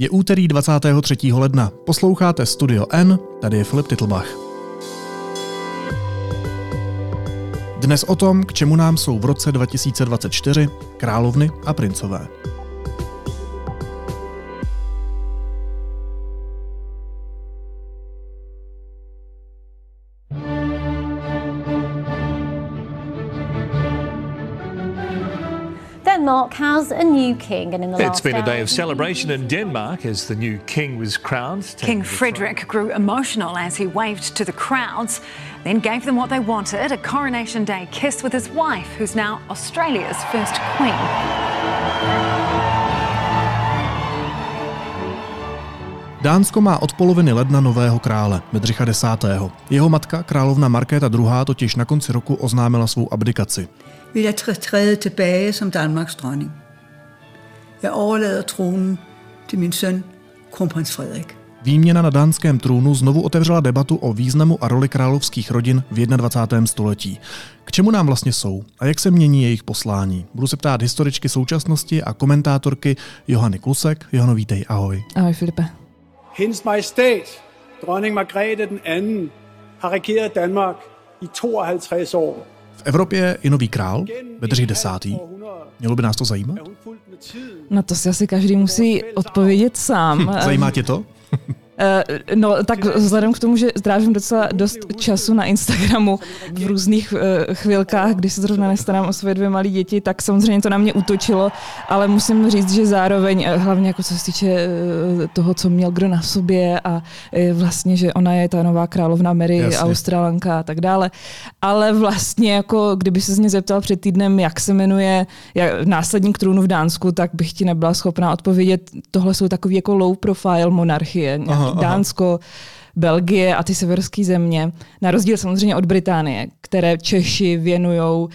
Je úterý 23. ledna. Posloucháte Studio N, tady je Filip Titlbach. Dnes o tom, k čemu nám jsou v roce 2024 královny a princové. Denmark has a new king, and in the It's last been a day of celebration in Denmark as the new king was crowned. King Frederick grew emotional as he waved to the crowds, then gave them what they wanted a Coronation Day kiss with his wife, who's now Australia's first queen. Dánsko má od poloviny ledna nového krále, Bedřicha X. Jeho matka, královna Markéta II. totiž na konci roku oznámila svou abdikaci. Vil jeg tr- træde tilbage som Danmarks dronning. Jeg overlader tronen til min søn, kronprins Frederik. Výměna na dánském trůnu znovu otevřela debatu o významu a roli královských rodin v 21. století. K čemu nám vlastně jsou a jak se mění jejich poslání? Budu se ptát historičky současnosti a komentátorky Johany Klusek. Johano, vítej, ahoj. Ahoj Filipe. Hendes Majestæt, dronning Margrethe II, har regeret Danmark i 52 år. V Evropě je nový král, Bedřich X. Mělo by nás to zajímat? Na to si asi každý musí odpovědět sám. Zajímá tě to? Eh, No, tak vzhledem k tomu, že trávím docela dost času na Instagramu v různých eh, chvilkách, kdy se zrovna nestarám o svoje dvě malé děti, tak samozřejmě to na mě útočilo, ale musím říct, že zároveň, eh, hlavně jako co se týče toho, co měl kdo na sobě a vlastně, že ona je ta nová královna Mary, Jasně. Australanka a tak dále, ale vlastně jako kdyby se z mě zeptal před týdnem, jak se jmenuje jak, následník trůnu v Dánsku, tak bych ti nebyla schopná odpovědět. Tohle jsou takový jako low profile monarchie, nějaký Aha, aha. Dánsko, Belgie a ty severské země, na rozdíl samozřejmě od Británie, které Češi věnují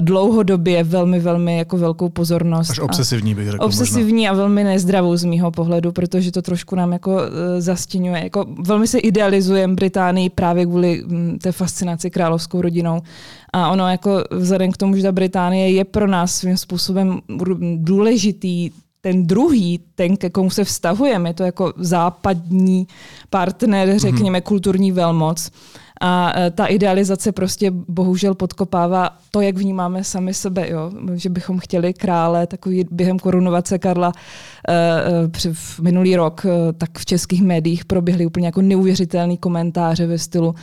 dlouhodobě velmi, velmi jako velkou pozornost. Až obsesivní bych řekl možná. obsesivní a velmi nezdravou z mýho pohledu, protože to trošku nám jako eh, zastěňuje. Jako velmi se idealizujeme Británii právě kvůli mm, té fascinaci královskou rodinou. A ono jako vzhledem k tomu, že ta Británie je pro nás svým způsobem důležitý ten druhý, ten, ke komu se vztahujeme, je to jako západní partner, řekněme, mm-hmm. kulturní velmoc. A e, ta idealizace prostě bohužel podkopává to, jak vnímáme sami sebe, jo? že bychom chtěli krále, takový během korunovace Karla e, e, při- v minulý rok, tak v českých médiích proběhly úplně jako neuvěřitelný komentáře ve stylu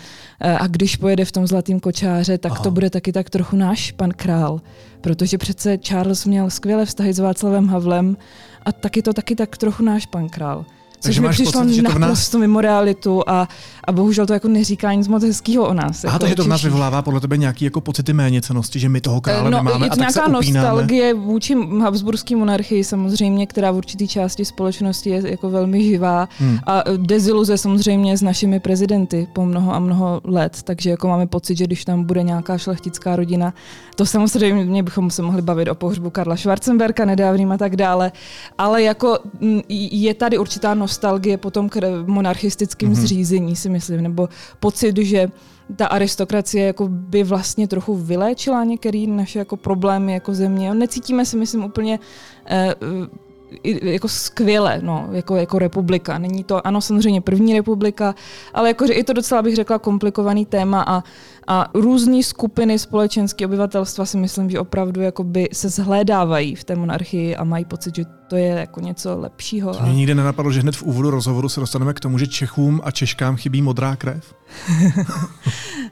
a když pojede v tom zlatém kočáře, tak Aha. to bude taky tak trochu náš pan král, protože přece Charles měl skvělé vztahy s Václavem Havlem a taky to taky tak trochu náš pan král. Což Takže mi přišlo pocit, že to v nás- naprosto mimo realitu a, a bohužel to jako neříká nic moc hezkého o nás. Aha, jako takže to v nás vyvolává podle tebe nějaký jako pocity méněcenosti, že my toho krále No, nemáme je a to tak se nějaká upínáme. nostalgie vůči Habsburské monarchii samozřejmě, která v určitý části společnosti je jako velmi živá hmm. a deziluze samozřejmě s našimi prezidenty po mnoho a mnoho let, takže jako máme pocit, že když tam bude nějaká šlechtická rodina, to samozřejmě bychom se mohli bavit o pohřbu Karla Schwarzenberka nedávným a tak dále, ale jako mm, je tady určitá nostalgie po tom kr- monarchistickém mm-hmm. zřízení si myslím, nebo pocit, že ta aristokracie jako by vlastně trochu vyléčila některé naše jako problémy jako země. Necítíme se, myslím, úplně eh, i- jako skvěle, no, jako, jako republika. Není to, ano, samozřejmě první republika, ale jako, že je to docela, bych řekla, komplikovaný téma a, a různé skupiny společenské obyvatelstva si myslím, že opravdu jakoby se zhlédávají v té monarchii a mají pocit, že to je jako něco lepšího. Mě A, nikdy nenapadlo, že hned v úvodu rozhovoru se dostaneme k tomu, že Čechům a Češkám chybí modrá krev.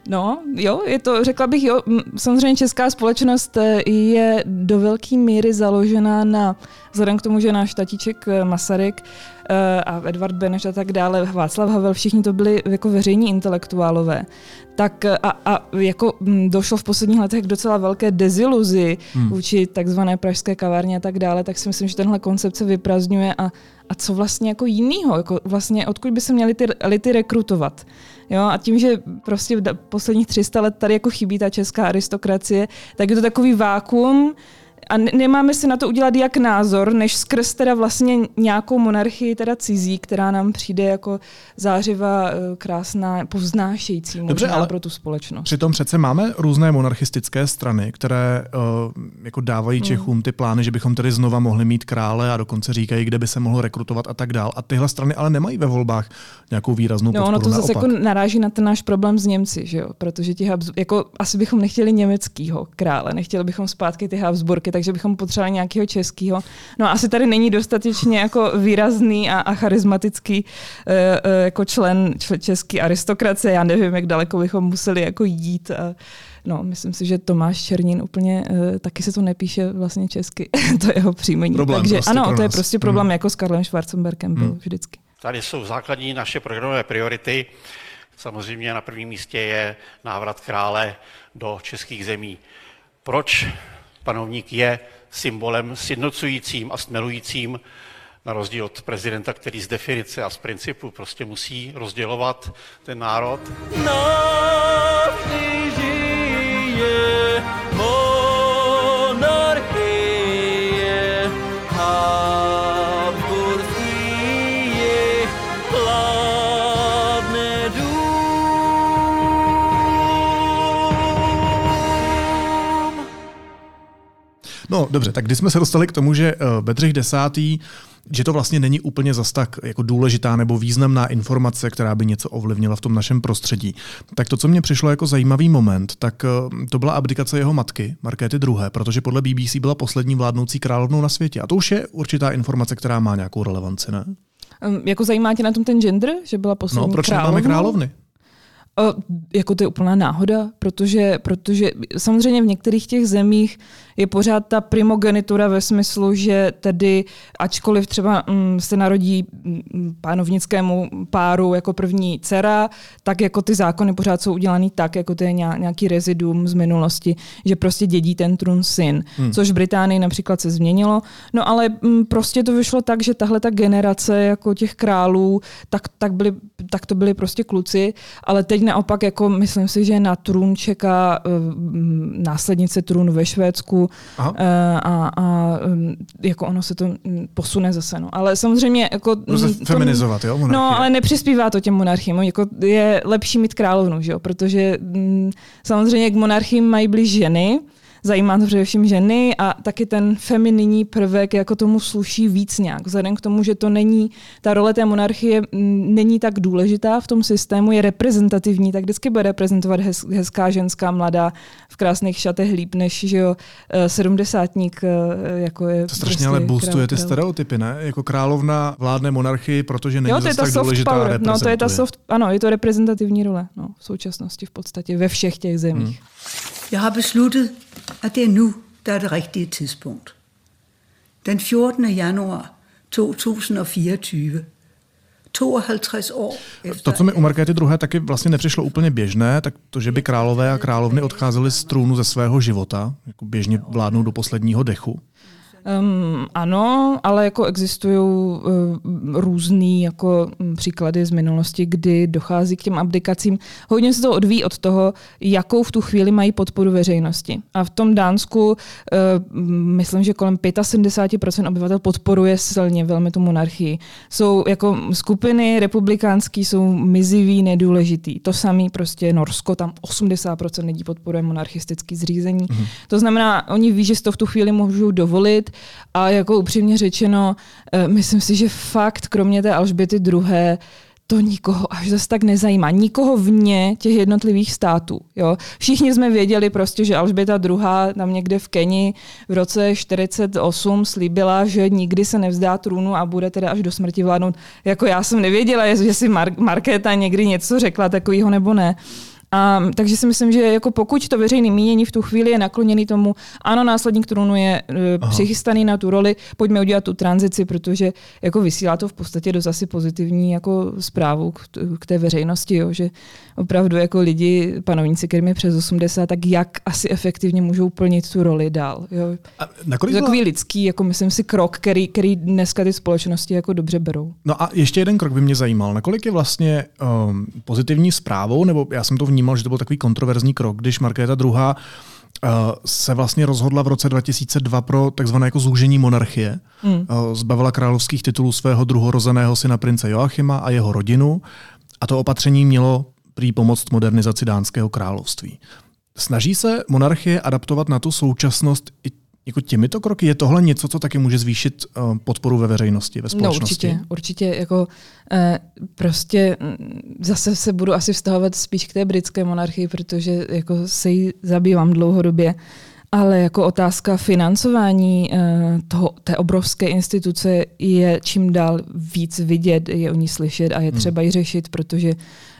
No, jo, je to, řekla bych, jo, samozřejmě česká společnost eh, je do velké míry založená na, vzhledem k tomu, že náš tatíček eh, Masaryk a Edvard Beneš a tak dále, Václav Havel, všichni to byli jako veřejní intelektuálové, tak eh, a, a jako m, došlo v posledních letech k docela velké deziluzi hmm. vůči takzvané pražské kavárně a tak dále, tak si myslím, že tenhle koncept se vyprazňuje a, a co vlastně jako jinýho, jako vlastně odkud by se měly ty elity rekrutovat. Jo, a tím, že prostě v posledních 300 let tady jako chybí ta česká aristokracie, tak je to takový vákuum, a nemáme si na to udělat jak názor, než skrz teda vlastně nějakou monarchii teda cizí, která nám přijde jako zářivá, eh, krásná, povznášející možná Dobře, ale pro tu společnost. Přitom přece máme různé monarchistické strany, které uh, jako dávají hmm. Čechům hmm. ty plány, že bychom tedy znova mohli mít krále a dokonce říkají, kde by se mohlo rekrutovat a tak dál. A tyhle strany ale nemají ve volbách nějakou výraznou podporu. No, ono to zase jako naráží na ten náš problém s Němci, že jo? protože ti Habs- jako asi bychom nechtěli německýho krále, nechtěli bychom zpátky ty Habsburky, takže bychom potřebovali nějakého českého. No a asi tady není dostatečně jako výrazný a, a charismatický uh, uh, jako člen české aristokracie. Já nevím, jak daleko bychom museli jako jít. A, No, myslím si, že Tomáš Černín úplně uh, taky se to nepíše vlastně česky, to je jeho příjmení. Problém Takže prostě ano, to je prostě problém hmm. jako s Karlem Schwarzenbergem byl hmm. vždycky. Tady jsou základní naše programové priority. Samozřejmě na prvním místě je návrat krále do českých zemí. Proč panovník je symbolem sjednocujícím a smelujícím, na rozdíl od prezidenta, který z definice a z principu prostě musí rozdělovat ten národ. Navždy No dobře, tak když jsme se dostali k tomu, že Bedřich desátý, že to vlastně není úplně zas tak jako důležitá nebo významná informace, která by něco ovlivnila v tom našem prostředí. Tak to, co mě přišlo jako zajímavý moment, tak uh, to byla abdikace jeho matky, Markéty II., protože podle BBC byla poslední vládnoucí královnou na světě. A to už je určitá informace, která má nějakou relevanci, ne? Um, jako zajímá tě na tom ten gender, že byla poslední No, proč královnou? nemáme královny? Jako to je úplná náhoda, protože, protože samozřejmě v některých těch zemích je pořád ta primogenitura ve smyslu, že tedy ačkoliv třeba mm, se narodí mm, pánovnickému páru jako první dcera, tak jako ty zákony pořád jsou udělaný tak, jako to je nějaký reziduum z minulosti, že prostě dědí ten trůn syn, hmm. což v Británii například se změnilo. No ale mm, prostě to vyšlo tak, že tahle ta generace jako těch králů, tak, tak, byly, tak to byli prostě kluci, ale teď naopak jako myslím si, že na trůn čeká uh, následnice trůnu ve Švédsku uh, a, a um, jako ono se to mm, posune zase. No. Ale samozřejmě jako... Může to, feminizovat, jo? Monarchie. No, ale nepřispívá to těm monarchím. Jako je lepší mít královnu, že jo? protože mm, samozřejmě k monarchím mají blíž ženy, zajímá to především ženy a taky ten femininní prvek jako tomu sluší víc nějak. Vzhledem k tomu, že to není, ta role té monarchie není tak důležitá v tom systému, je reprezentativní, tak vždycky bude reprezentovat hez, hezká ženská mladá v krásných šatech líp, než že jo, eh, sedmdesátník eh, jako je. To strašně prostě ale boostuje ty stereotypy, ne? Jako královna vládne monarchii, protože není jo, to je ta tak soft důležitá power. No, to je ta soft, ano, je to reprezentativní role no, v současnosti v podstatě ve všech těch zemích. Hmm. Jeg har besluttet, at det er nu, der er det rigtige tidspunkt. Den 14. januar 2024 52 år To, co mi u Markéty II. taky vlastně nepřišlo úplně běžné, tak to, že by králové a královny odcházely z trůnu ze svého života, jako běžně vládnou do posledního dechu. Um, ano, ale jako existují uh, různé jako um, příklady z minulosti, kdy dochází k těm abdikacím. Hodně se to odvíjí od toho, jakou v tu chvíli mají podporu veřejnosti. A v tom Dánsku uh, myslím, že kolem 75% obyvatel podporuje silně velmi tu monarchii. Jsou jako skupiny republikánský, jsou mizivý, nedůležitý. To samé prostě Norsko, tam 80% lidí podporuje monarchistické zřízení. Mm-hmm. To znamená, oni ví, že si to v tu chvíli můžou dovolit, a jako upřímně řečeno, eh, myslím si, že fakt, kromě té Alžběty druhé, to nikoho až zase tak nezajímá. Nikoho vně těch jednotlivých států. Jo? Všichni jsme věděli prostě, že Alžběta II. tam někde v Keni v roce 48 slíbila, že nikdy se nevzdá trůnu a bude teda až do smrti vládnout. Jako já jsem nevěděla, jestli si Mar- Markéta někdy něco řekla takového nebo ne. A, takže si myslím, že jako pokud to veřejné mínění v tu chvíli je nakloněný tomu, ano, následník trůnu je uh, přichystaný na tu roli, pojďme udělat tu tranzici, protože jako vysílá to v podstatě dost asi pozitivní jako zprávu k, k té veřejnosti, jo, že opravdu jako lidi, panovníci, kterým je přes 80, tak jak asi efektivně můžou plnit tu roli dál. Jo. A to je takový lidský, jako myslím si, krok, který, který dneska ty společnosti jako dobře berou. No a ještě jeden krok by mě zajímal. Nakolik je vlastně um, pozitivní zprávou, nebo já jsem to vnímal, že to byl takový kontroverzní krok, když Markéta II se vlastně rozhodla v roce 2002 pro takzvané jako zúžení monarchie. Hmm. Zbavila královských titulů svého druhorozeného syna prince Joachima a jeho rodinu a to opatření mělo prý pomoct modernizaci dánského království. Snaží se monarchie adaptovat na tu současnost i jako těmito kroky? Je tohle něco, co taky může zvýšit uh, podporu ve veřejnosti, ve společnosti? No určitě, určitě. Jako, uh, prostě mm, zase se budu asi vztahovat spíš k té britské monarchii, protože jako se jí zabývám dlouhodobě. Ale jako otázka financování uh, toho, té obrovské instituce je čím dál víc vidět, je o ní slyšet a je hmm. třeba ji řešit, protože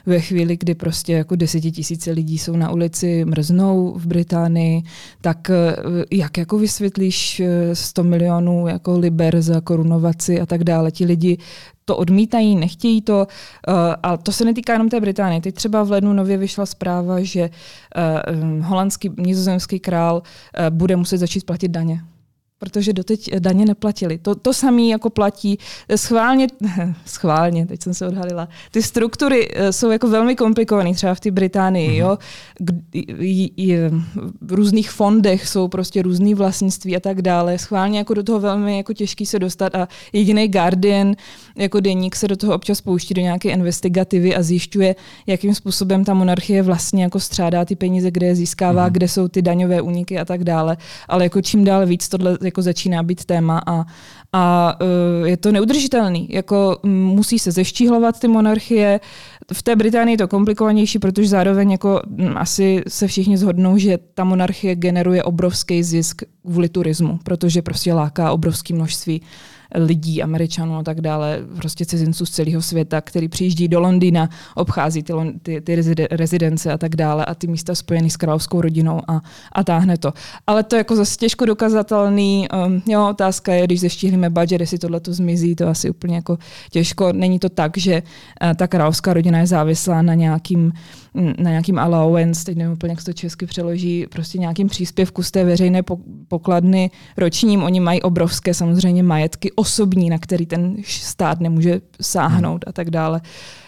ve chvíli, kdy prostě jako desetitisíce lidí jsou na ulici, mrznou v Británii, tak eh, jak jako vysvětlíš 100 milionů jako liber za korunovaci a tak dále. Ti lidi to odmítají, nechtějí to. Uh, a to se netýká jenom té Británie. Teď třeba v lednu nově vyšla zpráva, že uh, holandský, nizozemský král uh, bude muset začít platit daně protože doteď daně neplatili. To, to samé jako platí schválně, schválně, teď jsem se odhalila. Ty struktury eh, jsou jako velmi komplikované, třeba v té Británii, mm-hmm. jo. v různých fondech jsou prostě různý vlastnictví a tak dále. Schválně jako do toho velmi jako těžký se dostat a jediný Guardian jako deník se do toho občas pouští do nějaké investigativy a zjišťuje, jakým způsobem ta monarchie vlastně jako střádá ty peníze, kde je získává, mm-hmm. kde jsou ty daňové úniky a tak dále. Ale jako čím dál víc tohle jako začíná být téma a, a uh, je to neudržitelný. Jako musí se zeštíhlovat ty monarchie. V té Británii je to komplikovanější, protože zároveň jako asi se všichni zhodnou, že ta monarchie generuje obrovský zisk kvůli turismu, protože prostě láká obrovské množství lidí, američanů a tak dále, prostě cizinců z celého světa, který přijíždí do Londýna, obchází ty, ty, ty rezidence a tak dále a ty místa spojený s královskou rodinou a, a táhne to. Ale to je jako zase těžko dokazatelný. Um, jo, otázka je, když zeštíhlíme budget, jestli tohle to zmizí, to asi úplně jako těžko. Není to tak, že uh, ta královská rodina je závislá na nějakým na nějakým allowance, teď nevím úplně, jak to česky přeloží, prostě nějakým příspěvku z té veřejné pokladny ročním. Oni mají obrovské samozřejmě majetky osobní, na který ten stát nemůže sáhnout a tak dále.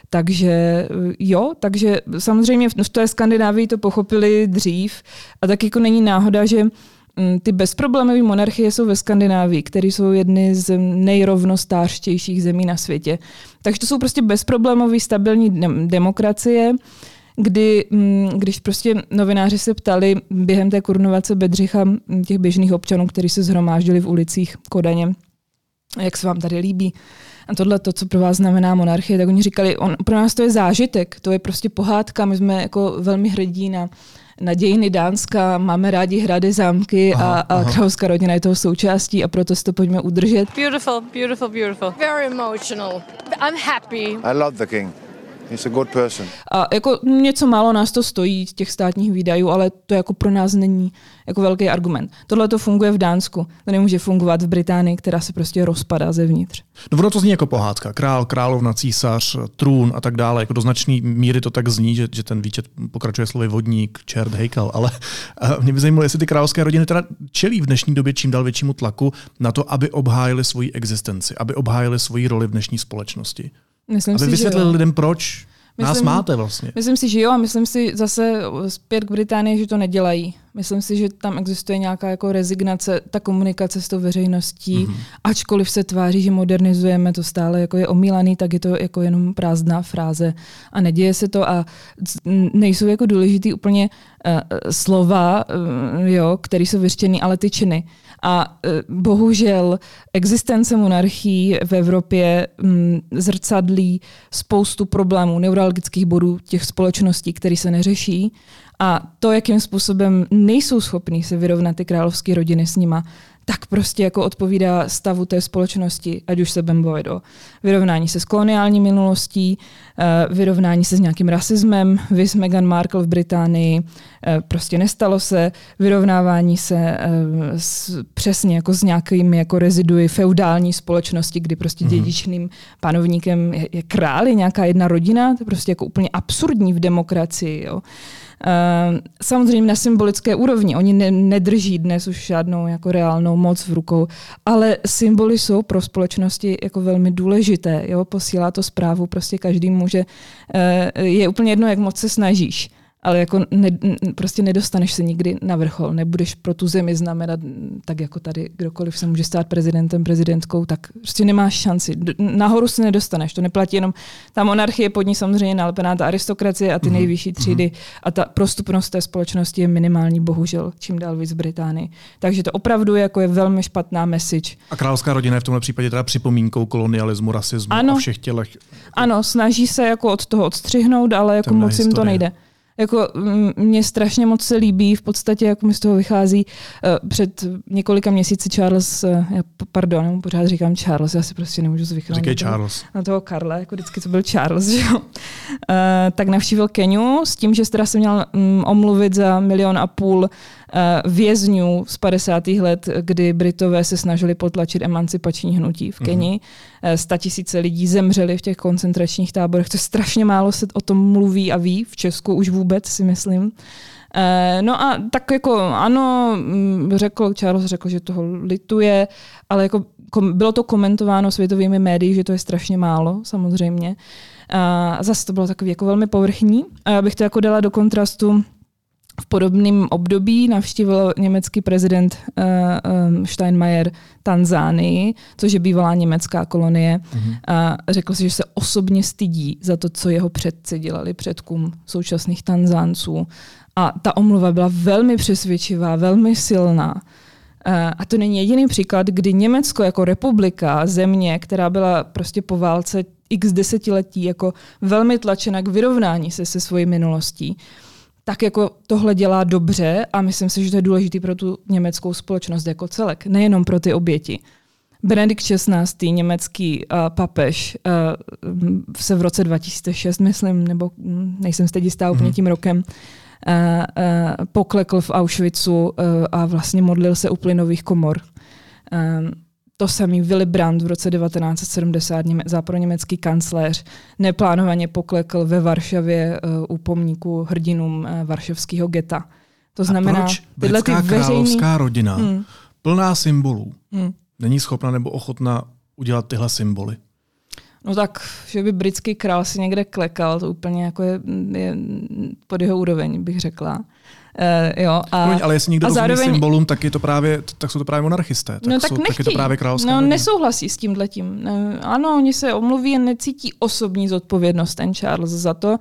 Takže jo, takže samozřejmě v té Skandinávii to pochopili dřív a tak jako není náhoda, že mm, ty bezproblémové monarchie jsou ve Skandinávii, které jsou jedny z nejrovnostářtějších zemí na světě. Takže to jsou prostě bezproblémové stabilní demokracie, kdy, mm, když prostě novináři se ptali během té korunovace Bedřicha těch běžných občanů, kteří se zhromáždili v ulicích Kodaně, jak se vám tady líbí, a tohle to, co pro vás znamená monarchie, tak oni říkali, on, pro nás to je zážitek, to je prostě pohádka, my jsme jako velmi hrdí na, na dějiny Dánska, máme rádi hrady, zámky aha, a, a královská rodina je toho součástí a proto si to pojďme udržet. Beautiful, beautiful, beautiful. Very emotional. I'm happy. I love the king. He's a good person. A jako něco málo nás to stojí, těch státních výdajů, ale to jako pro nás není jako velký argument. Tohle to funguje v Dánsku, to nemůže fungovat v Británii, která se prostě rozpadá zevnitř. No ono to zní jako pohádka. Král, královna, císař, trůn a tak dále. Jako do značné míry to tak zní, že, že ten výčet pokračuje slovy vodník, čert, hejkal. Ale mě by zajímalo, jestli ty královské rodiny teda čelí v dnešní době čím dál většímu tlaku na to, aby obhájili svoji existenci, aby obhájili svoji roli v dnešní společnosti. Myslím aby si, vysvětlili že lidem, proč myslím, nás máte vlastně. Myslím si, že jo a myslím si zase zpět k Británii, že to nedělají. Myslím si, že tam existuje nějaká jako rezignace, ta komunikace s tou veřejností, mm-hmm. ačkoliv se tváří, že modernizujeme, to stále jako je omílaný, tak je to jako jenom prázdná fráze a neděje se to a nejsou jako důležitý úplně uh, slova, uh, jo, které jsou vyřčený, ale ty činy. A uh, bohužel existence monarchií v Evropě um, zrcadlí spoustu problémů, neurologických bodů těch společností, které se neřeší. A to, jakým způsobem nejsou schopní se vyrovnat ty královské rodiny s nima, tak prostě jako odpovídá stavu té společnosti, ať už se budeme bavit o vyrovnání se s koloniální minulostí, eh, vyrovnání se s nějakým rasismem, vys Meghan Markle v Británii, eh, prostě nestalo se, vyrovnávání se eh, s, přesně jako s nějakými jako reziduji feudální společnosti, kdy prostě mm-hmm. dědičným panovníkem je, je král, je nějaká jedna rodina, to je prostě jako úplně absurdní v demokracii. Jo. Ehm, samozřejmě na symbolické úrovni. Oni ne, nedrží dnes už žádnou jako reálnou moc v rukou, ale symboly jsou pro společnosti jako velmi důležité. Jo? Posílá to zprávu prostě každý může. Eh, je úplně jedno, jak moc se snažíš ale jako ne, prostě nedostaneš se nikdy na vrchol, nebudeš pro tu zemi znamenat, tak jako tady kdokoliv se může stát prezidentem, prezidentkou, tak prostě nemáš šanci. Nahoru se nedostaneš, to neplatí jenom, ta monarchie pod ní samozřejmě nalepená, ta aristokracie a ty mm-hmm. nejvyšší třídy mm-hmm. a ta prostupnost té společnosti je minimální, bohužel, čím dál víc v Británii. Takže to opravdu jako je velmi špatná message. A královská rodina je v tomhle případě teda připomínkou kolonialismu, rasismu ano, a všech tělech. Ano, snaží se jako od toho odstřihnout, ale jako moc jim to nejde. Jako mě strašně moc se líbí, v podstatě, jak mi z toho vychází, uh, před několika měsíci Charles, uh, já, pardon, pořád říkám Charles, já si prostě nemůžu zvyknout. Říkej Charles. Na toho Karla, jako vždycky to byl Charles, že jo. Uh, tak navštívil Keniu s tím, že teda se měl um, omluvit za milion a půl Eh, vězňů z 50. let, kdy Britové se snažili potlačit emancipační hnutí v Keni. Mm-hmm. Sta tisíce lidí zemřeli v těch koncentračních táborech. To je strašně málo se o tom mluví a ví, v Česku už vůbec si myslím. Eh, no a tak jako ano, mm, řekl, Charles řekl, že toho lituje, ale jako bylo to komentováno světovými médii, že to je strašně málo, samozřejmě. A zase to bylo takový jako velmi povrchní. A já bych to jako dala do kontrastu v podobném období navštívil německý prezident uh, um, Steinmeier Tanzánii, což je bývalá německá kolonie. Mm-hmm. A řekl si, že se osobně stydí za to, co jeho předci dělali předkům současných Tanzánců. A ta omluva byla velmi přesvědčivá, velmi silná. A to není jediný příklad, kdy Německo jako republika, země, která byla prostě po válce x desetiletí jako velmi tlačena k vyrovnání se se svojí minulostí, tak jako tohle dělá dobře a myslím si, že to je důležité pro tu německou společnost jako celek, nejenom pro ty oběti. Benedikt XVI., německý uh, papež, uh, se v roce 2006, myslím, nebo hm, nejsem teď jistá úplně mhm. tím rokem, uh, uh, poklekl v Auschwitzu uh, a vlastně modlil se u plynových komor. Uh, to samý Willy Brandt v roce 1970, něme, západoněmecký kancléř, neplánovaně poklekl ve Varšavě uh, u pomníku hrdinům uh, varšavského geta. To znamená, A proč tyhle ty veřejný... rodina, hmm. plná symbolů, hmm. není schopna nebo ochotna udělat tyhle symboly? No tak, že by britský král si někde klekal, to úplně jako je, je pod jeho úroveň, bych řekla. Uh, jo, a, Promiň, ale jestli někdo rozumí zároveň, symbolům, tak, je to právě, tak jsou to právě monarchisté. Tak, no, tak, jsou, tak je to právě královská No, nesouhlasí s tímhletím. Uh, ano, oni se omluví a necítí osobní zodpovědnost ten Charles za to.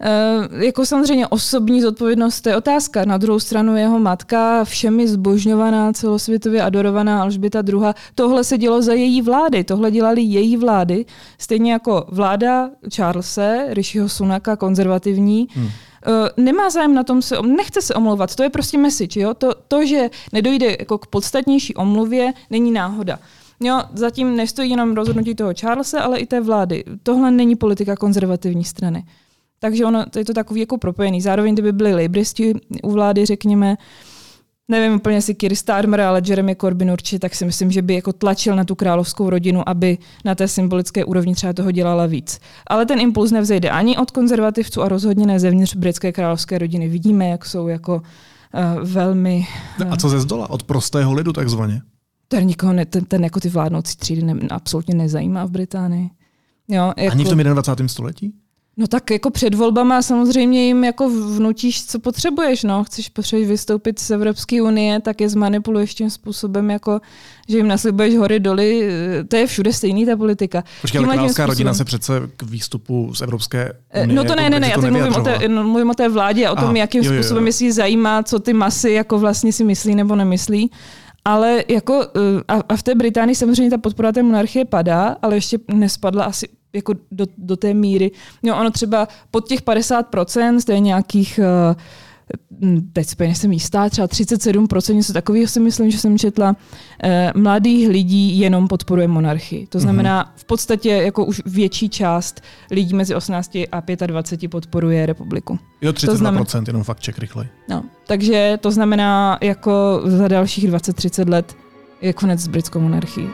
Uh, jako samozřejmě osobní zodpovědnost, to je otázka. Na druhou stranu jeho matka, všemi zbožňovaná, celosvětově adorovaná Alžběta II. Tohle se dělo za její vlády, tohle dělali její vlády, stejně jako vláda Charlese, Rishiho Sunaka, konzervativní, hmm uh, nemá zájem na tom se, nechce se omlouvat, to je prostě message, jo? To, to že nedojde jako k podstatnější omluvě, není náhoda. Jo, zatím nestojí jenom rozhodnutí toho Charlesa, ale i té vlády. Tohle není politika konzervativní strany. Takže ono, to je to takový jako propojený. Zároveň, kdyby byli libristi u vlády, řekněme, nevím úplně jestli Keir Starmer, ale Jeremy Corbyn určitě, tak si myslím, že by jako tlačil na tu královskou rodinu, aby na té symbolické úrovni třeba toho dělala víc. Ale ten impuls nevzejde ani od konzervativců a rozhodně ne zevnitř britské královské rodiny. Vidíme, jak jsou jako uh, velmi... Uh, a co ze zdola? Od prostého lidu takzvaně? Ten nikoho, ne, ten, ten jako ty vládnoucí třídy ne, absolutně nezajímá v Británii. Jo, jako... Ani v tom 21. století? No tak jako před volbama samozřejmě jim jako vnutíš, co potřebuješ. No. Chceš potřebuješ vystoupit z Evropské unie, tak je zmanipuluješ tím způsobem, jako, že jim naslibuješ hory doly. To je všude stejný ta politika. Počkej, ale královská rodina se přece k výstupu z Evropské eh, unie... No to ne, ne, ne, já teď mluvím o, té, no, mluvím o té vládě a o tom, a, jakým jo, jo, způsobem, jo. jestli zajímá, co ty masy jako vlastně si myslí nebo nemyslí. Ale jako, eh, a, v té Británii samozřejmě ta podpora té monarchie padá, ale ještě nespadla asi jako do, do té míry. No, ono třeba pod těch 50%, to je nějakých uh, teď spěně jsem jistá, třeba 37%, něco takového si myslím, že jsem četla, eh, mladých lidí jenom podporuje monarchii. To znamená, mm-hmm. v podstatě jako už větší část lidí mezi 18 a 25 podporuje republiku. Jo, 32%, to znamená, jenom fakt ček rychlej. No, takže to znamená, jako za dalších 20-30 let je konec s britskou monarchií.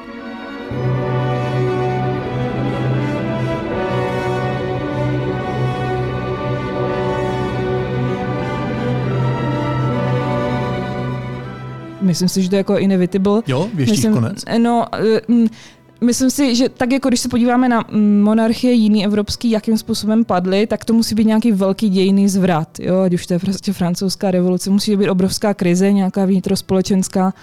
Myslím si, že to je jako inevitable. Jo, věští Myslím, konec? No, mm, myslím si, že tak jako když se podíváme na monarchie jiný evropský, jakým způsobem padly, tak to musí být nějaký velký dějný zvrat. Jo? Ať už to je prostě francouzská revoluce, musí být obrovská krize, nějaká vnitrospolečenská.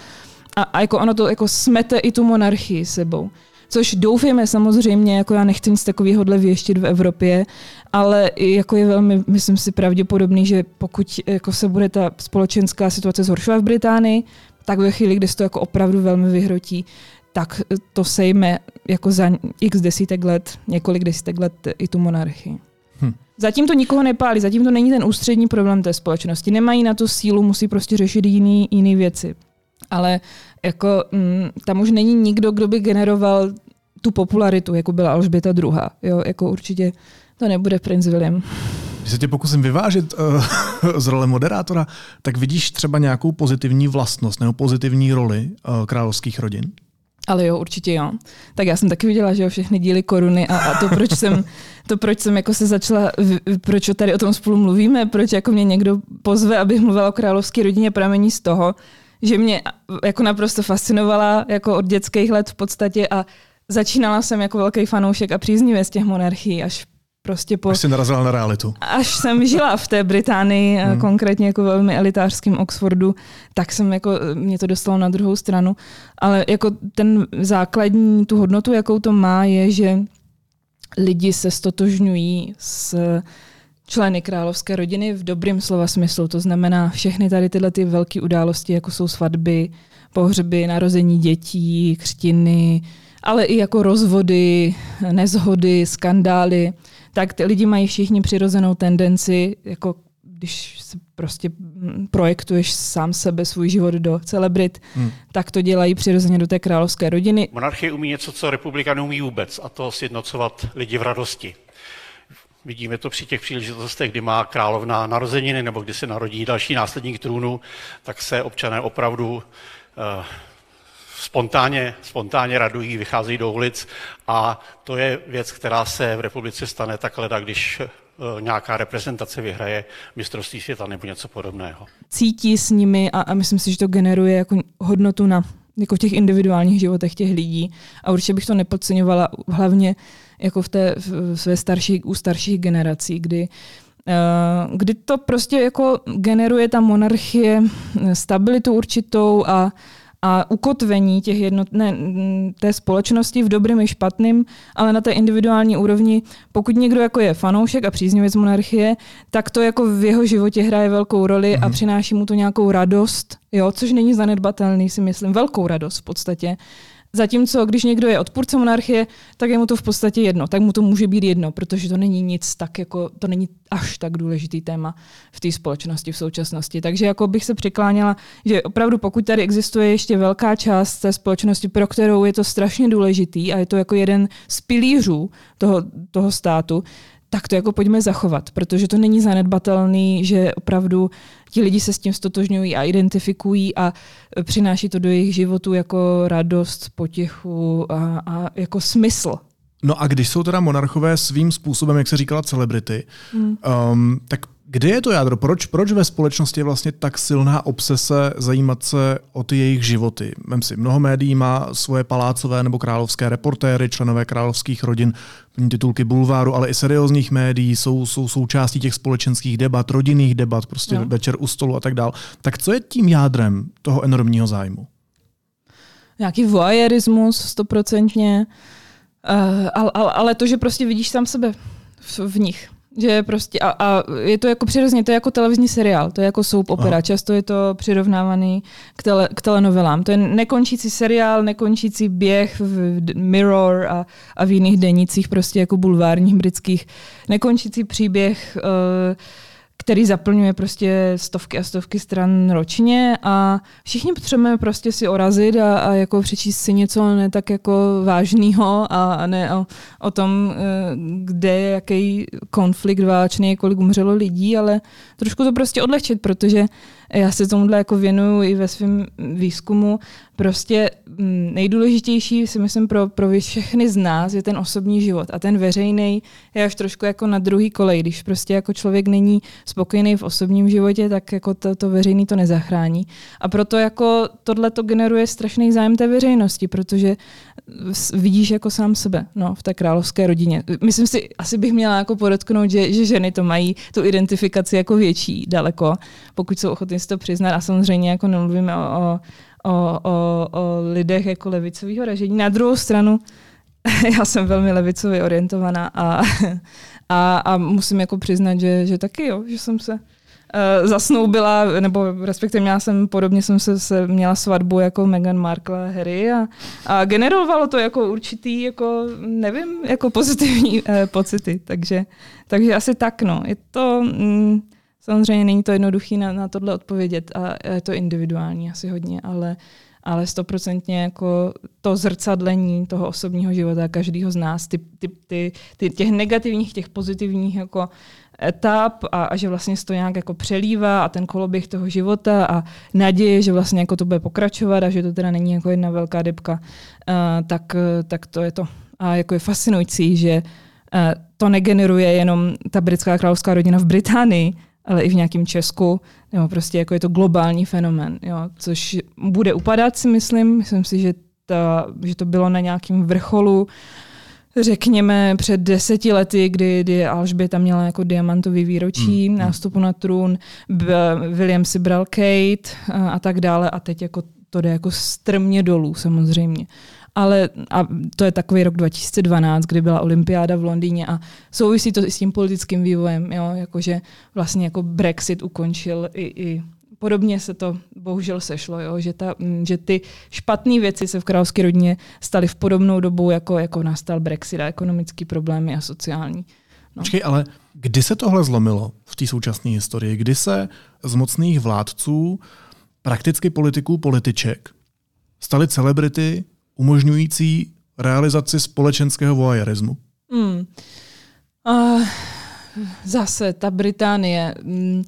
A, a jako ono to jako smete i tu monarchii sebou. Což doufáme samozřejmě, jako já nechci nic takového věštit v Evropě, ale jako je velmi, myslím si, pravděpodobný, že pokud jako se bude ta společenská situace zhoršovat v Británii, tak ve chvíli, kdy se to jako opravdu velmi vyhrotí, tak to sejme jako za x desítek let, několik desítek let i tu monarchii. Hm. Zatím to nikoho nepálí, zatím to není ten ústřední problém té společnosti. Nemají na to sílu, musí prostě řešit jiný, jiný věci. Ale jako mm, tam už není nikdo, kdo by generoval tu popularitu, jako byla Alžběta II. Jo, jako určitě to nebude princ William. Když se tě pokusím vyvážit uh, z role moderátora, tak vidíš třeba nějakou pozitivní vlastnost nebo pozitivní roli uh, královských rodin? Ale jo, určitě jo. Tak já jsem taky viděla, že jo, všechny díly koruny a, a to, proč jsem, to, proč jsem jako se začala, proč tady o tom spolu mluvíme, proč jako mě někdo pozve, abych mluvila o královské rodině, pramení z toho, že mě jako naprosto fascinovala jako od dětských let v podstatě a začínala jsem jako velký fanoušek a příznivě z těch monarchií, až prostě po... Až jsi narazila na realitu. Až jsem žila v té Británii, hmm. konkrétně jako velmi elitářském Oxfordu, tak jsem jako, mě to dostalo na druhou stranu. Ale jako ten základní, tu hodnotu, jakou to má, je, že lidi se stotožňují s členy královské rodiny v dobrém slova smyslu. To znamená všechny tady tyhle ty velké události, jako jsou svatby, pohřby, narození dětí, křtiny, ale i jako rozvody, nezhody, skandály, tak ty lidi mají všichni přirozenou tendenci, jako když se prostě projektuješ sám sebe, svůj život do celebrit, hmm. tak to dělají přirozeně do té královské rodiny. Monarchie umí něco, co republika neumí vůbec, a to sjednocovat lidi v radosti. Vidíme to při těch příležitostech, kdy má královna narozeniny nebo kdy se narodí další následník trůnu, tak se občané opravdu uh, spontánně, spontánně radují, vycházejí do ulic a to je věc, která se v republice stane tak když eh, nějaká reprezentace vyhraje mistrovství světa nebo něco podobného. Cítí s nimi a, a myslím si, že to generuje jako hodnotu na jako v těch individuálních životech těch lidí. A určitě bych to nepodceňovala hlavně jako v té v své starší, u starších generací, kdy uh, kdy to prostě jako generuje ta monarchie stabilitu určitou a a ukotvení těch jednotné, té společnosti v dobrém i špatným, ale na té individuální úrovni, pokud někdo jako je fanoušek a příznivec monarchie, tak to jako v jeho životě hraje velkou roli mm-hmm. a mhm. přináší mu to nějakou radost, jo, což není zanedbatelný, si myslím, velkou radost v podstatě. Zatímco, když někdo je odpůrce monarchie, tak je mu to v podstatě jedno. Tak mu to může být jedno, protože to není nic tak jako, to není až tak důležitý téma v té společnosti v současnosti. Takže jako bych se přikláněla, že opravdu pokud tady existuje ještě velká část té společnosti, pro kterou je to strašně důležitý a je to jako jeden z pilířů toho, toho státu, tak to jako pojďme zachovat, protože to není zanedbatelný, že opravdu ti lidi se s tím stotožňují a identifikují a přináší to do jejich životu jako radost, potěchu a, a jako smysl. No a když jsou teda monarchové svým způsobem, jak se říkala, celebrity, hmm. um, tak kde je to jádro? Proč, proč ve společnosti je vlastně tak silná obsese zajímat se o ty jejich životy? Vem si, mnoho médií má svoje palácové nebo královské reportéry, členové královských rodin, titulky bulváru, ale i seriózních médií jsou, jsou součástí těch společenských debat, rodinných debat, prostě no. večer u stolu a tak dál. Tak co je tím jádrem toho enormního zájmu? Nějaký voyeurismus, stoprocentně, uh, ale, ale, ale to, že prostě vidíš sám sebe v, v nich. Že prostě, a, a je to jako přirozeně, to je jako televizní seriál, to je jako soap opera, Aha. často je to přirovnávaný k, tele, k telenovelám. To je nekončící seriál, nekončící běh v Mirror a, a v jiných denicích, prostě jako bulvárních britských, nekončící příběh uh, který zaplňuje prostě stovky a stovky stran ročně a všichni potřebujeme prostě si orazit a, a jako přečíst si něco ne tak jako vážného a, a ne o, o tom, eh, kde je jaký konflikt válečný, kolik umřelo lidí, ale trošku to prostě odlehčit, protože já se tomuhle jako věnuju i ve svém výzkumu. Prostě mm, nejdůležitější si myslím pro, pro všechny z nás je ten osobní život a ten veřejný je až trošku jako na druhý kolej, když prostě jako člověk není spokojený v osobním životě, tak jako to, to veřejný to nezachrání. A proto jako tohle to generuje strašný zájem té veřejnosti, protože vidíš jako sám sebe no, v té královské rodině. Myslím si, asi bych měla jako podotknout, že, že ženy to mají tu identifikaci jako větší daleko, pokud jsou ochotní si to přiznat. A samozřejmě jako nemluvíme o, o, o, o, o lidech jako levicového ražení. Na druhou stranu, já jsem velmi levicově orientovaná a, a, a musím jako přiznat, že, že taky jo, že jsem se uh, zasnoubila, nebo respektive měla jsem, podobně jsem se, se měla svatbu jako Meghan Markle a Harry a, a generovalo to jako určitý, jako nevím, jako pozitivní uh, pocity, takže, takže asi tak, no. Je to, mm, samozřejmě není to jednoduché na, na tohle odpovědět a je to individuální asi hodně, ale ale stoprocentně jako to zrcadlení toho osobního života každého z nás, ty, ty, ty, ty, těch negativních, těch pozitivních jako etap a, a že vlastně se to nějak jako přelívá a ten koloběh toho života a naděje, že vlastně jako to bude pokračovat a že to teda není jako jedna velká debka, uh, tak, tak to je to. A jako je fascinující, že uh, to negeneruje jenom ta britská královská rodina v Británii, ale i v nějakém Česku, nebo prostě jako je to globální fenomen, jo, což bude upadat, si myslím. Myslím si, že, ta, že to bylo na nějakém vrcholu, řekněme před deseti lety, kdy, kdy Alžběta měla jako diamantový výročí mm, nástupu na trůn, William si bral Kate a, a tak dále a teď jako to jde jako strmě dolů samozřejmě ale a to je takový rok 2012, kdy byla olympiáda v Londýně a souvisí to i s tím politickým vývojem, jo, jakože vlastně jako Brexit ukončil i, i podobně se to bohužel sešlo, jo, že, ta, že ty špatné věci se v královské rodině staly v podobnou dobu, jako, jako nastal Brexit a ekonomické problémy a sociální. No. Počkej, ale kdy se tohle zlomilo v té současné historii? Kdy se z mocných vládců, prakticky politiků, političek, staly celebrity, umožňující realizaci společenského voajerismu? Hmm. Uh, zase ta Británie. Mm,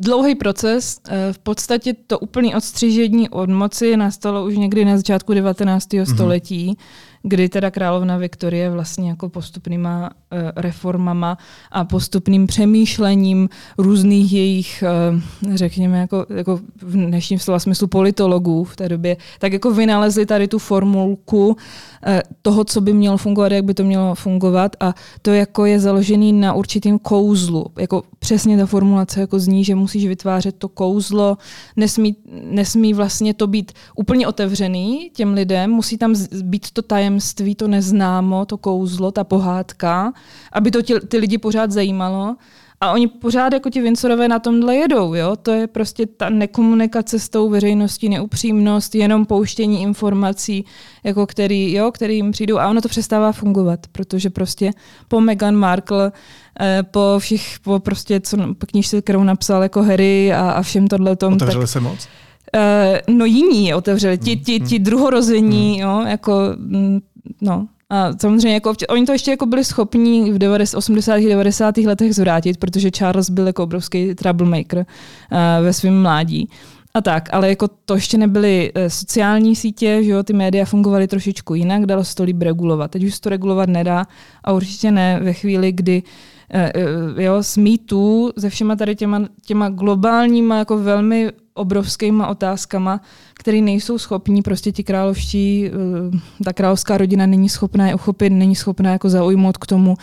dlouhý proces. Eh, v podstatě to úplné odstřižení od moci nastalo už někdy na začátku 19. Mm-hmm. století kdy teda královna Viktorie vlastně jako postupnýma uh, reformama a postupným přemýšlením různých jejich, uh, řekněme, jako, jako v dnešním slova smyslu politologů v té době, tak jako vynalezli tady tu formulku uh, toho, co by mělo fungovat, jak by to mělo fungovat. A to jako je založený na určitým kouzlu. Jako přesně ta formulace jako zní, že musíš vytvářet to kouzlo, nesmí, nesmí vlastně to být úplně otevřený těm lidem, musí tam být to tajem tajemství, to neznámo, to kouzlo, ta pohádka, aby to ti, ty lidi pořád zajímalo. A oni pořád jako ti Vincorové na tomhle jedou, jo? To je prostě ta nekomunikace s tou veřejností, neupřímnost, jenom pouštění informací, jako který, jo, který jim přijdou. A ono to přestává fungovat, protože prostě po Meghan Markle, eh, po všech, po prostě, co, po knižce, kterou napsal jako Harry a, a všem tohle tom. Otevřeli tak, se moc? Uh, no jiní otevřeli, ti, ti, ti hmm. druhorození, hmm. jo, jako, mm, no. A samozřejmě jako, oni to ještě jako byli schopni v 90, 80. 90. letech zvrátit, protože Charles byl jako obrovský troublemaker uh, ve svém mládí. A tak, ale jako to ještě nebyly uh, sociální sítě, že jo, ty média fungovaly trošičku jinak, dalo se to líb regulovat. Teď už se to regulovat nedá a určitě ne ve chvíli, kdy uh, jo, s mýtů, se všema tady těma, těma globálníma jako velmi obrovskýma otázkama, které nejsou schopní, prostě ti královští, eh, ta královská rodina není schopná je uchopit, není schopná jako zaujmout k tomu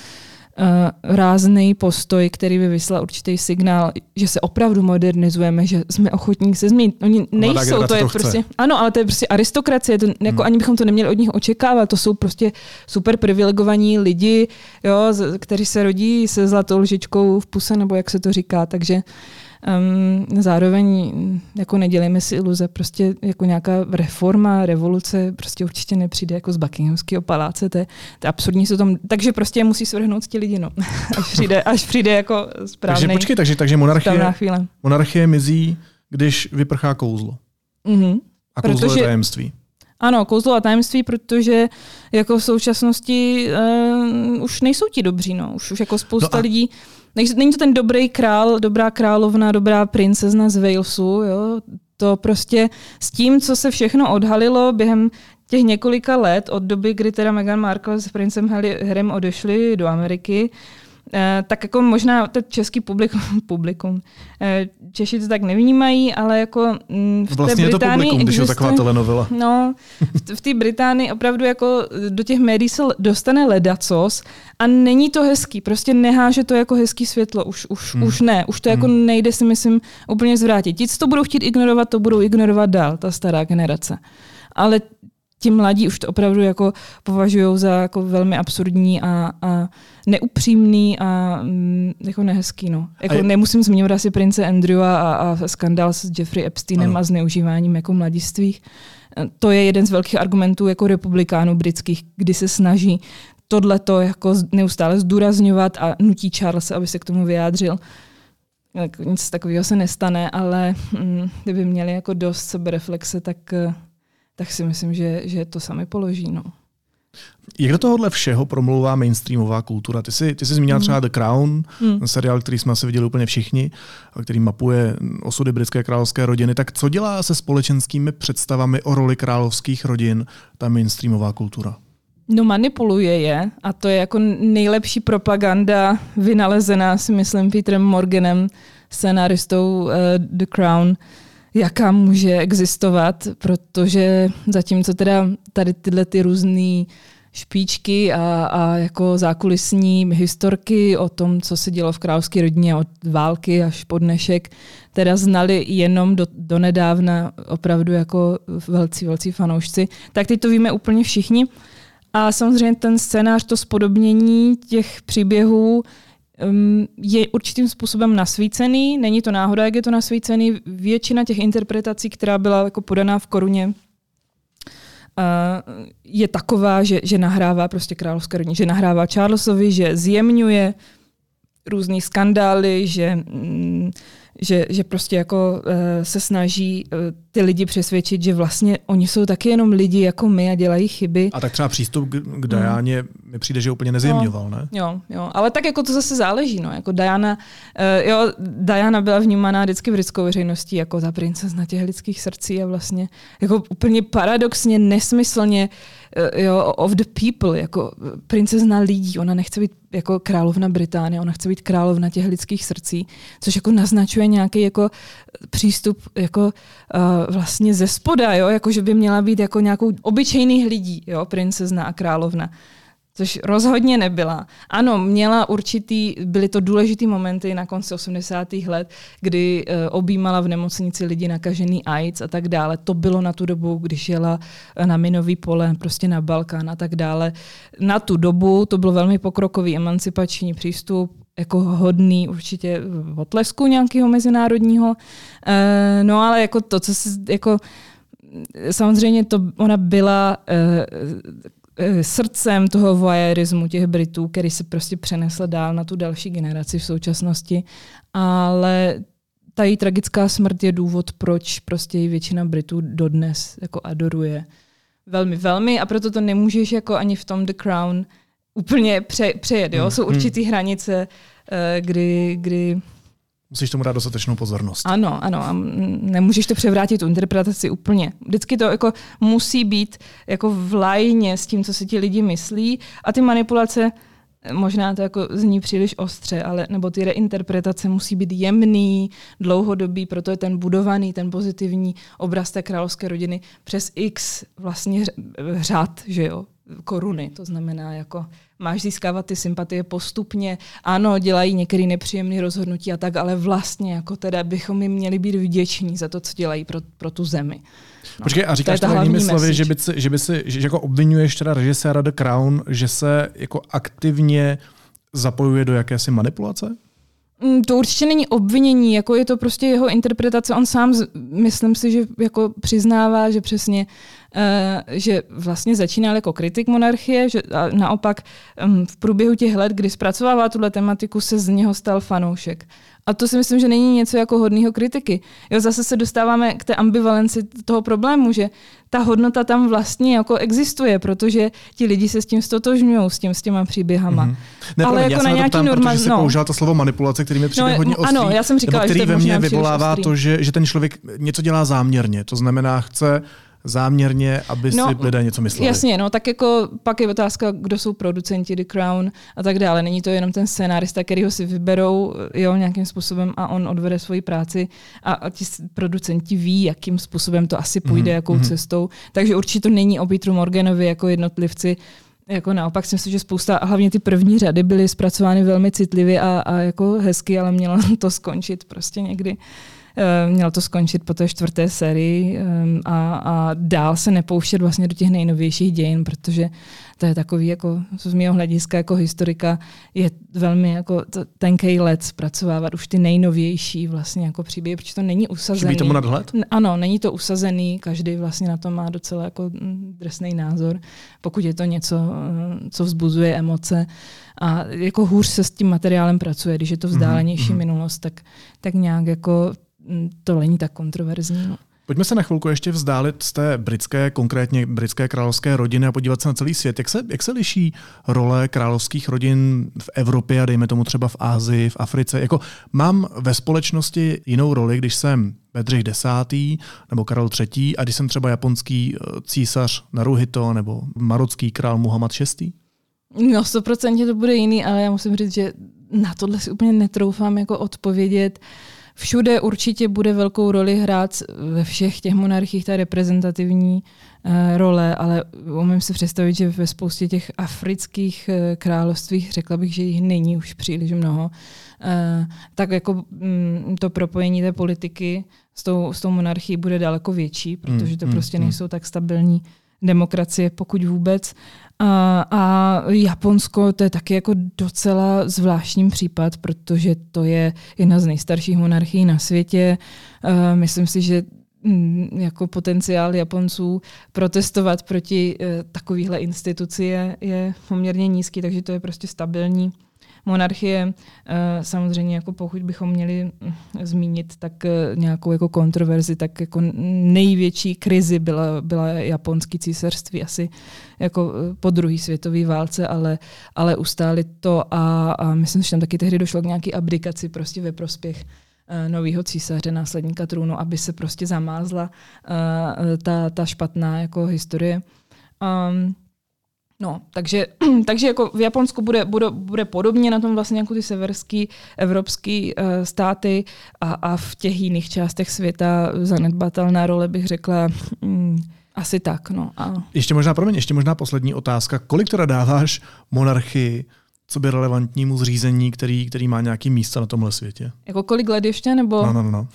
uh, rázný postoj, který by vyslal určitý signál, že se opravdu modernizujeme, že jsme ochotní se změnit. Oni nejsou, to je to prostě, ano, ale to je prostě aristokracie, to, jako hmm. ani bychom to neměli od nich očekávat, to jsou prostě super privilegovaní lidi, jo, kteří se rodí se zlatou lžičkou v puse, nebo jak se to říká, takže uh, Um, zároveň jako nedělejme si iluze, prostě jako nějaká reforma, revoluce prostě určitě nepřijde jako z Buckinghamského paláce, to je, to je absurdní se tom, takže prostě musí svrhnout ti lidi, no, až přijde, až přijde jako správný. Takže počkej, takže, takže monarchie, monarchie mizí, když vyprchá kouzlo. Mm-hmm. A kouzlo Protože, je tajemství. Ano, kouzlo a tajemství, protože jako v současnosti uh, už nejsou ti dobří, no. Už, už jako spousta no a... lidí Není to ten dobrý král, dobrá královna, dobrá princezna z Walesu, jo? To prostě s tím, co se všechno odhalilo během těch několika let od doby, kdy teda Meghan Markle s princem Harrym odešli do Ameriky, tak jako možná ten český publikum, publikum eh, Češi to tak nevnímají, ale jako mm, v vlastně té Británii je to publikum, když je taková telenovela. No, v, v té Británii opravdu jako do těch médií se dostane ledacos a není to hezký, prostě neháže to jako hezký světlo, už, už, hmm. už ne, už to jako hmm. nejde si myslím úplně zvrátit. Ti, co to budou chtít ignorovat, to budou ignorovat dál, ta stará generace. Ale ti mladí už to opravdu jako považují za jako velmi absurdní a, a neupřímný a mm, jako nehezký. No. Jako je... Nemusím zmiňovat asi prince Andrew a, a skandál s Jeffrey Epsteinem ano. a zneužíváním jako mladistvých. To je jeden z velkých argumentů jako republikánů britských, kdy se snaží tohle to jako neustále zdůrazňovat a nutí Charles, aby se k tomu vyjádřil. Nic takového se nestane, ale mm, kdyby měli jako dost sebereflexe, tak tak si myslím, že, že to sami položí. No. Jak do tohohle všeho promlouvá mainstreamová kultura? Ty jsi, ty jsi zmínila mm. třeba The Crown, mm. seriál, který jsme asi viděli úplně všichni, který mapuje osudy britské královské rodiny. Tak co dělá se společenskými představami o roli královských rodin ta mainstreamová kultura? No manipuluje je a to je jako nejlepší propaganda vynalezená si myslím Petrem Morganem, scenáristou uh, The Crown jaká může existovat, protože zatímco teda tady tyhle ty různé špičky a, a jako zákulisní historky o tom, co se dělo v královské rodině od války až po dnešek, teda znali jenom do, do nedávna opravdu jako velcí, velcí fanoušci, tak teď to víme úplně všichni. A samozřejmě ten scénář, to spodobnění těch příběhů je určitým způsobem nasvícený. Není to náhoda, jak je to nasvícený. Většina těch interpretací, která byla jako podaná v koruně, je taková, že, že nahrává prostě královské rodině, že nahrává Charlesovi, že zjemňuje různé skandály, že mm, že, že prostě jako uh, se snaží uh, ty lidi přesvědčit, že vlastně oni jsou taky jenom lidi jako my a dělají chyby. A tak třeba přístup k, k Dajáně mm. mi přijde, že úplně nezjemňoval, no, ne? Jo, jo, ale tak jako to zase záleží, no, jako Diana, uh, jo, Diana byla vnímaná vždycky v britskou veřejností jako ta princezna těch lidských srdcí a vlastně jako úplně paradoxně, nesmyslně jo, of the people, jako princezna lidí, ona nechce být jako královna Británie, ona chce být královna těch lidských srdcí, což jako naznačuje nějaký jako přístup jako uh, vlastně ze spoda, jo? jako že by měla být jako nějakou obyčejných lidí, jo? princezna a královna což rozhodně nebyla. Ano, měla určitý, byly to důležitý momenty na konci 80. let, kdy uh, objímala v nemocnici lidi nakažený AIDS a tak dále. To bylo na tu dobu, když jela na minový pole, prostě na Balkán a tak dále. Na tu dobu to byl velmi pokrokový emancipační přístup, jako hodný určitě otlesku nějakého mezinárodního. Uh, no ale jako to, co se jako samozřejmě to ona byla srdcem toho voyeurismu těch Britů, který se prostě přenesl dál na tu další generaci v současnosti, ale ta její tragická smrt je důvod, proč prostě ji většina Britů dodnes jako adoruje. Velmi, velmi a proto to nemůžeš jako ani v tom The Crown úplně pře, přejet. Jo? Hmm. Jsou hmm. určitý hranice, eh, kdy, kdy Musíš tomu dát dostatečnou pozornost. Ano, ano. A nemůžeš to převrátit tu interpretaci úplně. Vždycky to jako musí být jako v lajně s tím, co si ti lidi myslí. A ty manipulace, možná to jako zní příliš ostře, ale nebo ty reinterpretace musí být jemný, dlouhodobý, proto je ten budovaný, ten pozitivní obraz té královské rodiny přes x vlastně řád, že jo, koruny. To znamená, jako máš získávat ty sympatie postupně. Ano, dělají některé nepříjemné rozhodnutí a tak, ale vlastně jako teda bychom jim měli být vděční za to, co dělají pro, pro tu zemi. No, Počkej, a říkáš to, to jinými slovy, že by, si, že by si, že jako obvinuješ teda režiséra The Crown, že se jako aktivně zapojuje do jakési manipulace? Mm, to určitě není obvinění, jako je to prostě jeho interpretace. On sám, myslím si, že jako přiznává, že přesně, uh, že vlastně začínal jako kritik monarchie, že a naopak um, v průběhu těch let, kdy zpracovává tuhle tematiku, se z něho stal fanoušek. A to si myslím, že není něco jako hodného kritiky. Jo, zase se dostáváme k té ambivalenci toho problému, že ta hodnota tam vlastně jako existuje, protože ti lidi se s tím stotožňují, s tím s těma příběhama. Mm-hmm. Ne, Ale jako na nějaký jsi no. použila to slovo manipulace, který mi přijde no, hodně ostrý. Ano, já jsem říkala, který že ve mně vyvolává to, že, že ten člověk něco dělá záměrně. To znamená, chce záměrně, aby No, si lidé něco mysleli. Jasně, no tak jako pak je otázka, kdo jsou producenti The Crown a tak dále. Není to jenom ten scénárista, který ho si vyberou jo, nějakým způsobem a on odvede svoji práci a, a ti producenti ví, jakým způsobem to asi půjde, Mhm, jakou mhm. cestou. Takže určitě to není o Petru Morganovi jako jednotlivci. Jako naopak si myslím, že spousta, a hlavně ty první řady byly zpracovány velmi citlivě a, a jako hezky, ale mělo to skončit prostě někdy. Eh, Mělo to skončit po té čtvrté sérii em, a, a dál se nepouštět vlastně do těch nejnovějších dějin, protože to je takový, jako z mého hlediska jako historika, je velmi jako t- tenkej let zpracovávat už ty nejnovější vlastně jako příběhy, protože to není usazený. Chybí tomu nadhled? Ano, není to usazený, každý vlastně na to má docela jako mm, drsný názor, pokud je to něco, eh, co vzbuzuje emoce. A jako hůř se s tím materiálem pracuje, když je to vzdálenější mhm. minulost, tak, tak nějak jako to není tak kontroverzní. No. Pojďme se na chvilku ještě vzdálit z té britské, konkrétně britské královské rodiny a podívat se na celý svět. Jak se, jak se liší role královských rodin v Evropě a dejme tomu třeba v Ázii, v Africe? Jako mám ve společnosti jinou roli, když jsem Bedřich X. nebo Karel III. a když jsem třeba japonský eh, císař Naruhito nebo marocký král Muhammad VI. No, stoprocentně to bude jiný, ale já musím říct, že na tohle si úplně netroufám jako odpovědět. Všude určitě bude velkou roli hrát ve všech těch monarchích ta reprezentativní uh, role, ale umím si představit, že ve spoustě těch afrických uh, královstvích, řekla bych, že jich není už příliš mnoho, uh, tak jako mm, to propojení té politiky s tou, s tou monarchií bude daleko větší, protože to Mm, prostě mm, mm. nejsou tak stabilní demokracie, pokud vůbec. A, a Japonsko to je taky jako docela zvláštní případ, protože to je jedna z nejstarších monarchií na světě. Uh, myslím si, že mm, jako potenciál Japonců protestovat proti uh, takovéhle instituci je, je poměrně nízký, takže to je prostě stabilní monarchie. Eh, Samozřejmě, jako pokud bychom měli hm, zmínit tak eh, nějakou jako kontroverzi, tak jako největší krizi byla, byla japonský císařství asi jako eh, po druhé světové válce, ale, ale ustáli to a, a myslím, že tam taky tehdy došlo k nějaké abdikaci prostě ve prospěch nového císaře, následníka trůnu, aby se prostě zamázla uh, ta, ta špatná jako historie. Um, No, takže, takže jako v Japonsku bude, bude, bude podobně na tom vlastně jako ty severský evropský uh, státy a, a v těch jiných částech světa zanedbatelná role bych řekla mm, asi tak. No. A Ještě možná, promiň, ještě možná poslední otázka. Kolik teda dáváš monarchii, co by relevantnímu zřízení, který, který má nějaký místo na tomhle světě? jako kolik let ještě? Nebo... No, no, no.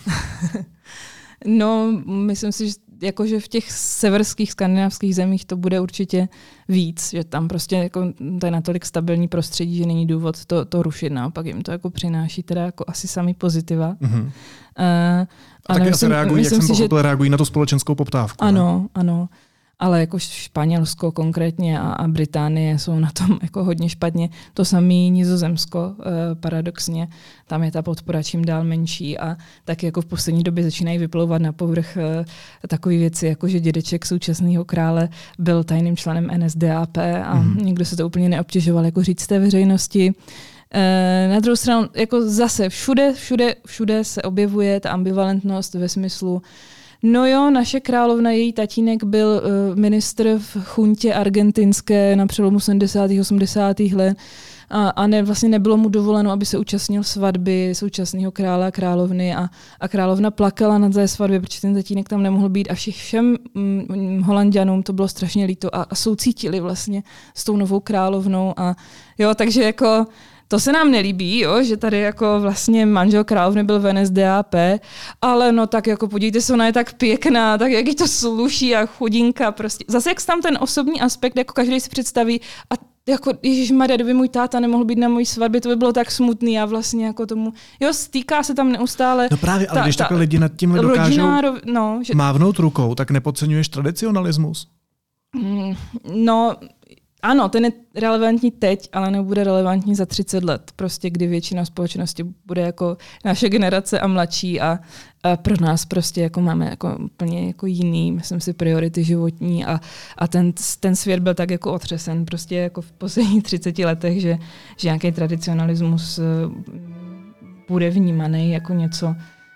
No, myslím si, že jakože v těch severských skandinávských zemích to bude určitě víc, že tam prostě jako, to je natolik stabilní prostředí, že není důvod to, to rušit, naopak jim to jako přináší teda jako asi sami pozitiva. Mhm. Uh, A taky asi reagují, jak jsem pochopil, reagují na tu společenskou poptávku. ne? Ano, ano. Ale jako Španělsko konkrétně a, a Británie jsou na tom jako hodně špatně. To samé Nizozemsko, eh, paradoxně. Tam je ta podpora čím dál menší a tak jako v poslední době začínají vyplouvat na povrch eh, takové věci, jako že dědeček současného krále byl tajným členem NSDAP a Mhm. nikdo se to úplně neobtěžoval jako říct té veřejnosti. Eh, Na druhou stranu, jako zase všude, všude, všude se objevuje ta ambivalentnost ve smyslu, No jo, naše královna, její tatínek byl uh, ministr v chuntě argentinské na přelomu 70. 80. let a, a ne, vlastně nebylo mu dovoleno, aby se účastnil svatby současného krále a královny a, a královna plakala na té svatbě, protože ten tatínek tam nemohl být a všech, všem mm, holandianům to bylo strašně líto a, a soucítili vlastně s tou novou královnou a jo, takže jako to se nám nelíbí, jo, že tady jako vlastně manžel královny byl v NSDAP, ale no tak jako podívejte se, ona je tak pěkná, tak jak jí to sluší a chudinka prostě. Zase jak tam ten osobní aspekt, jako každý si představí a jako Ježíš Maria, kdyby můj táta nemohl být na mojí svatbě, to by bylo tak smutný. Já vlastně jako tomu, jo, stýká se tam neustále. No právě, ale když takhle lidi nad tímhle dokážou no, že, mávnout rukou, tak nepodceňuješ tradicionalismus? Mm, No, ano, ten je relevantní teď, ale nebude relevantní za 30 let, prostě kdy většina společnosti bude jako naše generace a mladší a, a pro nás prostě jako máme jako úplně jako jiný, myslím si, priority životní a, a ten, ten svět byl tak jako otřesen prostě jako v posledních 30 letech, že, že nějaký tradicionalismus eh, bude vnímaný jako něco,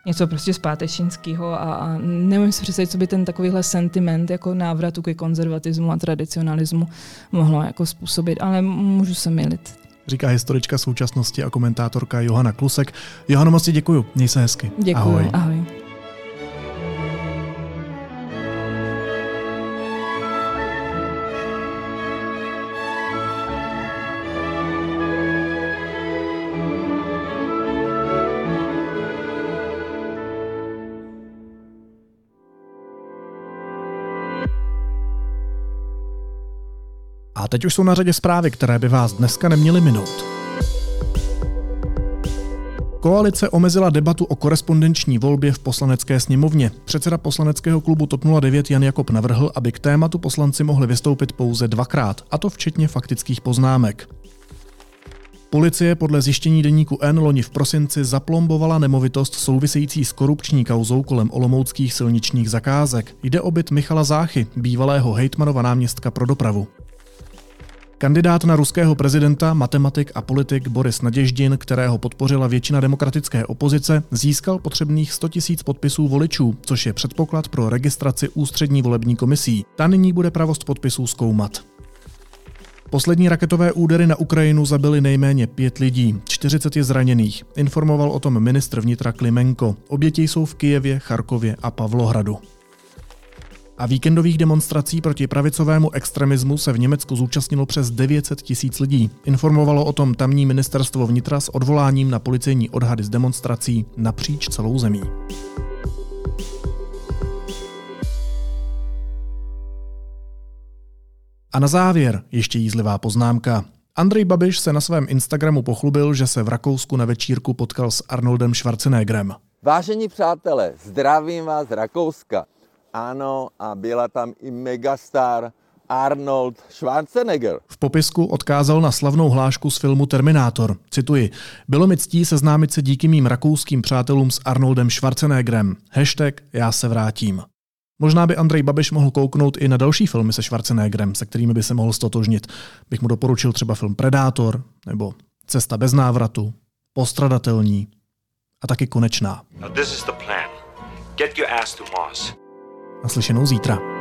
něco prostě zpátečnického a, a nevím si představit, co by ten takovýhle sentiment jako návratu ke konzervatismu a tradicionalismu mohlo jako způsobit, ale můžu se milit. Říká historička současnosti a komentátorka Johana Klusek. Johano, moc děkuju, měj se hezky. Děkuji, ahoj. ahoj. Teď už jsou na řadě zprávy, které by vás dneska neměly minout. Koalice omezila debatu o korespondenční volbě v poslanecké sněmovně. Předseda poslaneckého klubu TOP 09 Jan Jakob navrhl, aby k tématu poslanci mohli vystoupit pouze dvakrát, a to včetně faktických poznámek. Policie podle zjištění deníku N loni v prosinci zaplombovala nemovitost související s korupční kauzou kolem olomouckých silničních zakázek. Jde o byt Michala Záchy, bývalého hejtmanova náměstka pro dopravu. Kandidát na ruského prezidenta, matematik a politik Boris Naděždin, kterého podpořila většina demokratické opozice, získal potřebných 100 000 podpisů voličů, což je předpoklad pro registraci ústřední volební komisí. Ta nyní bude pravost podpisů zkoumat. Poslední raketové údery na Ukrajinu zabili nejméně pět lidí, 40 je zraněných, informoval o tom ministr vnitra Klimenko. Oběti jsou v Kijevě, Charkově a Pavlohradu a víkendových demonstrací proti pravicovému extremismu se v Německu zúčastnilo přes 900 tisíc lidí. Informovalo o tom tamní ministerstvo vnitra s odvoláním na policejní odhady z demonstrací napříč celou zemí. A na závěr ještě jízlivá poznámka. Andrej Babiš se na svém Instagramu pochlubil, že se v Rakousku na večírku potkal s Arnoldem Schwarzeneggerem. Vážení přátelé, zdravím vás z Rakouska. Ano, a byla tam i megastar Arnold Schwarzenegger. V popisku odkázal na slavnou hlášku z filmu Terminátor. Cituji. Bylo mi ctí seznámit se díky mým rakouským přátelům s Arnoldem Schwarzeneggerem. Hashtag já se vrátím. Možná by Andrej Babiš mohl kouknout i na další filmy se Schwarzeneggerem, se kterými by se mohl stotožnit. Bych mu doporučil třeba film Predátor nebo Cesta bez návratu, Postradatelní a taky Konečná. Now this is the plan. Get your ass to Naslyšenou zítra.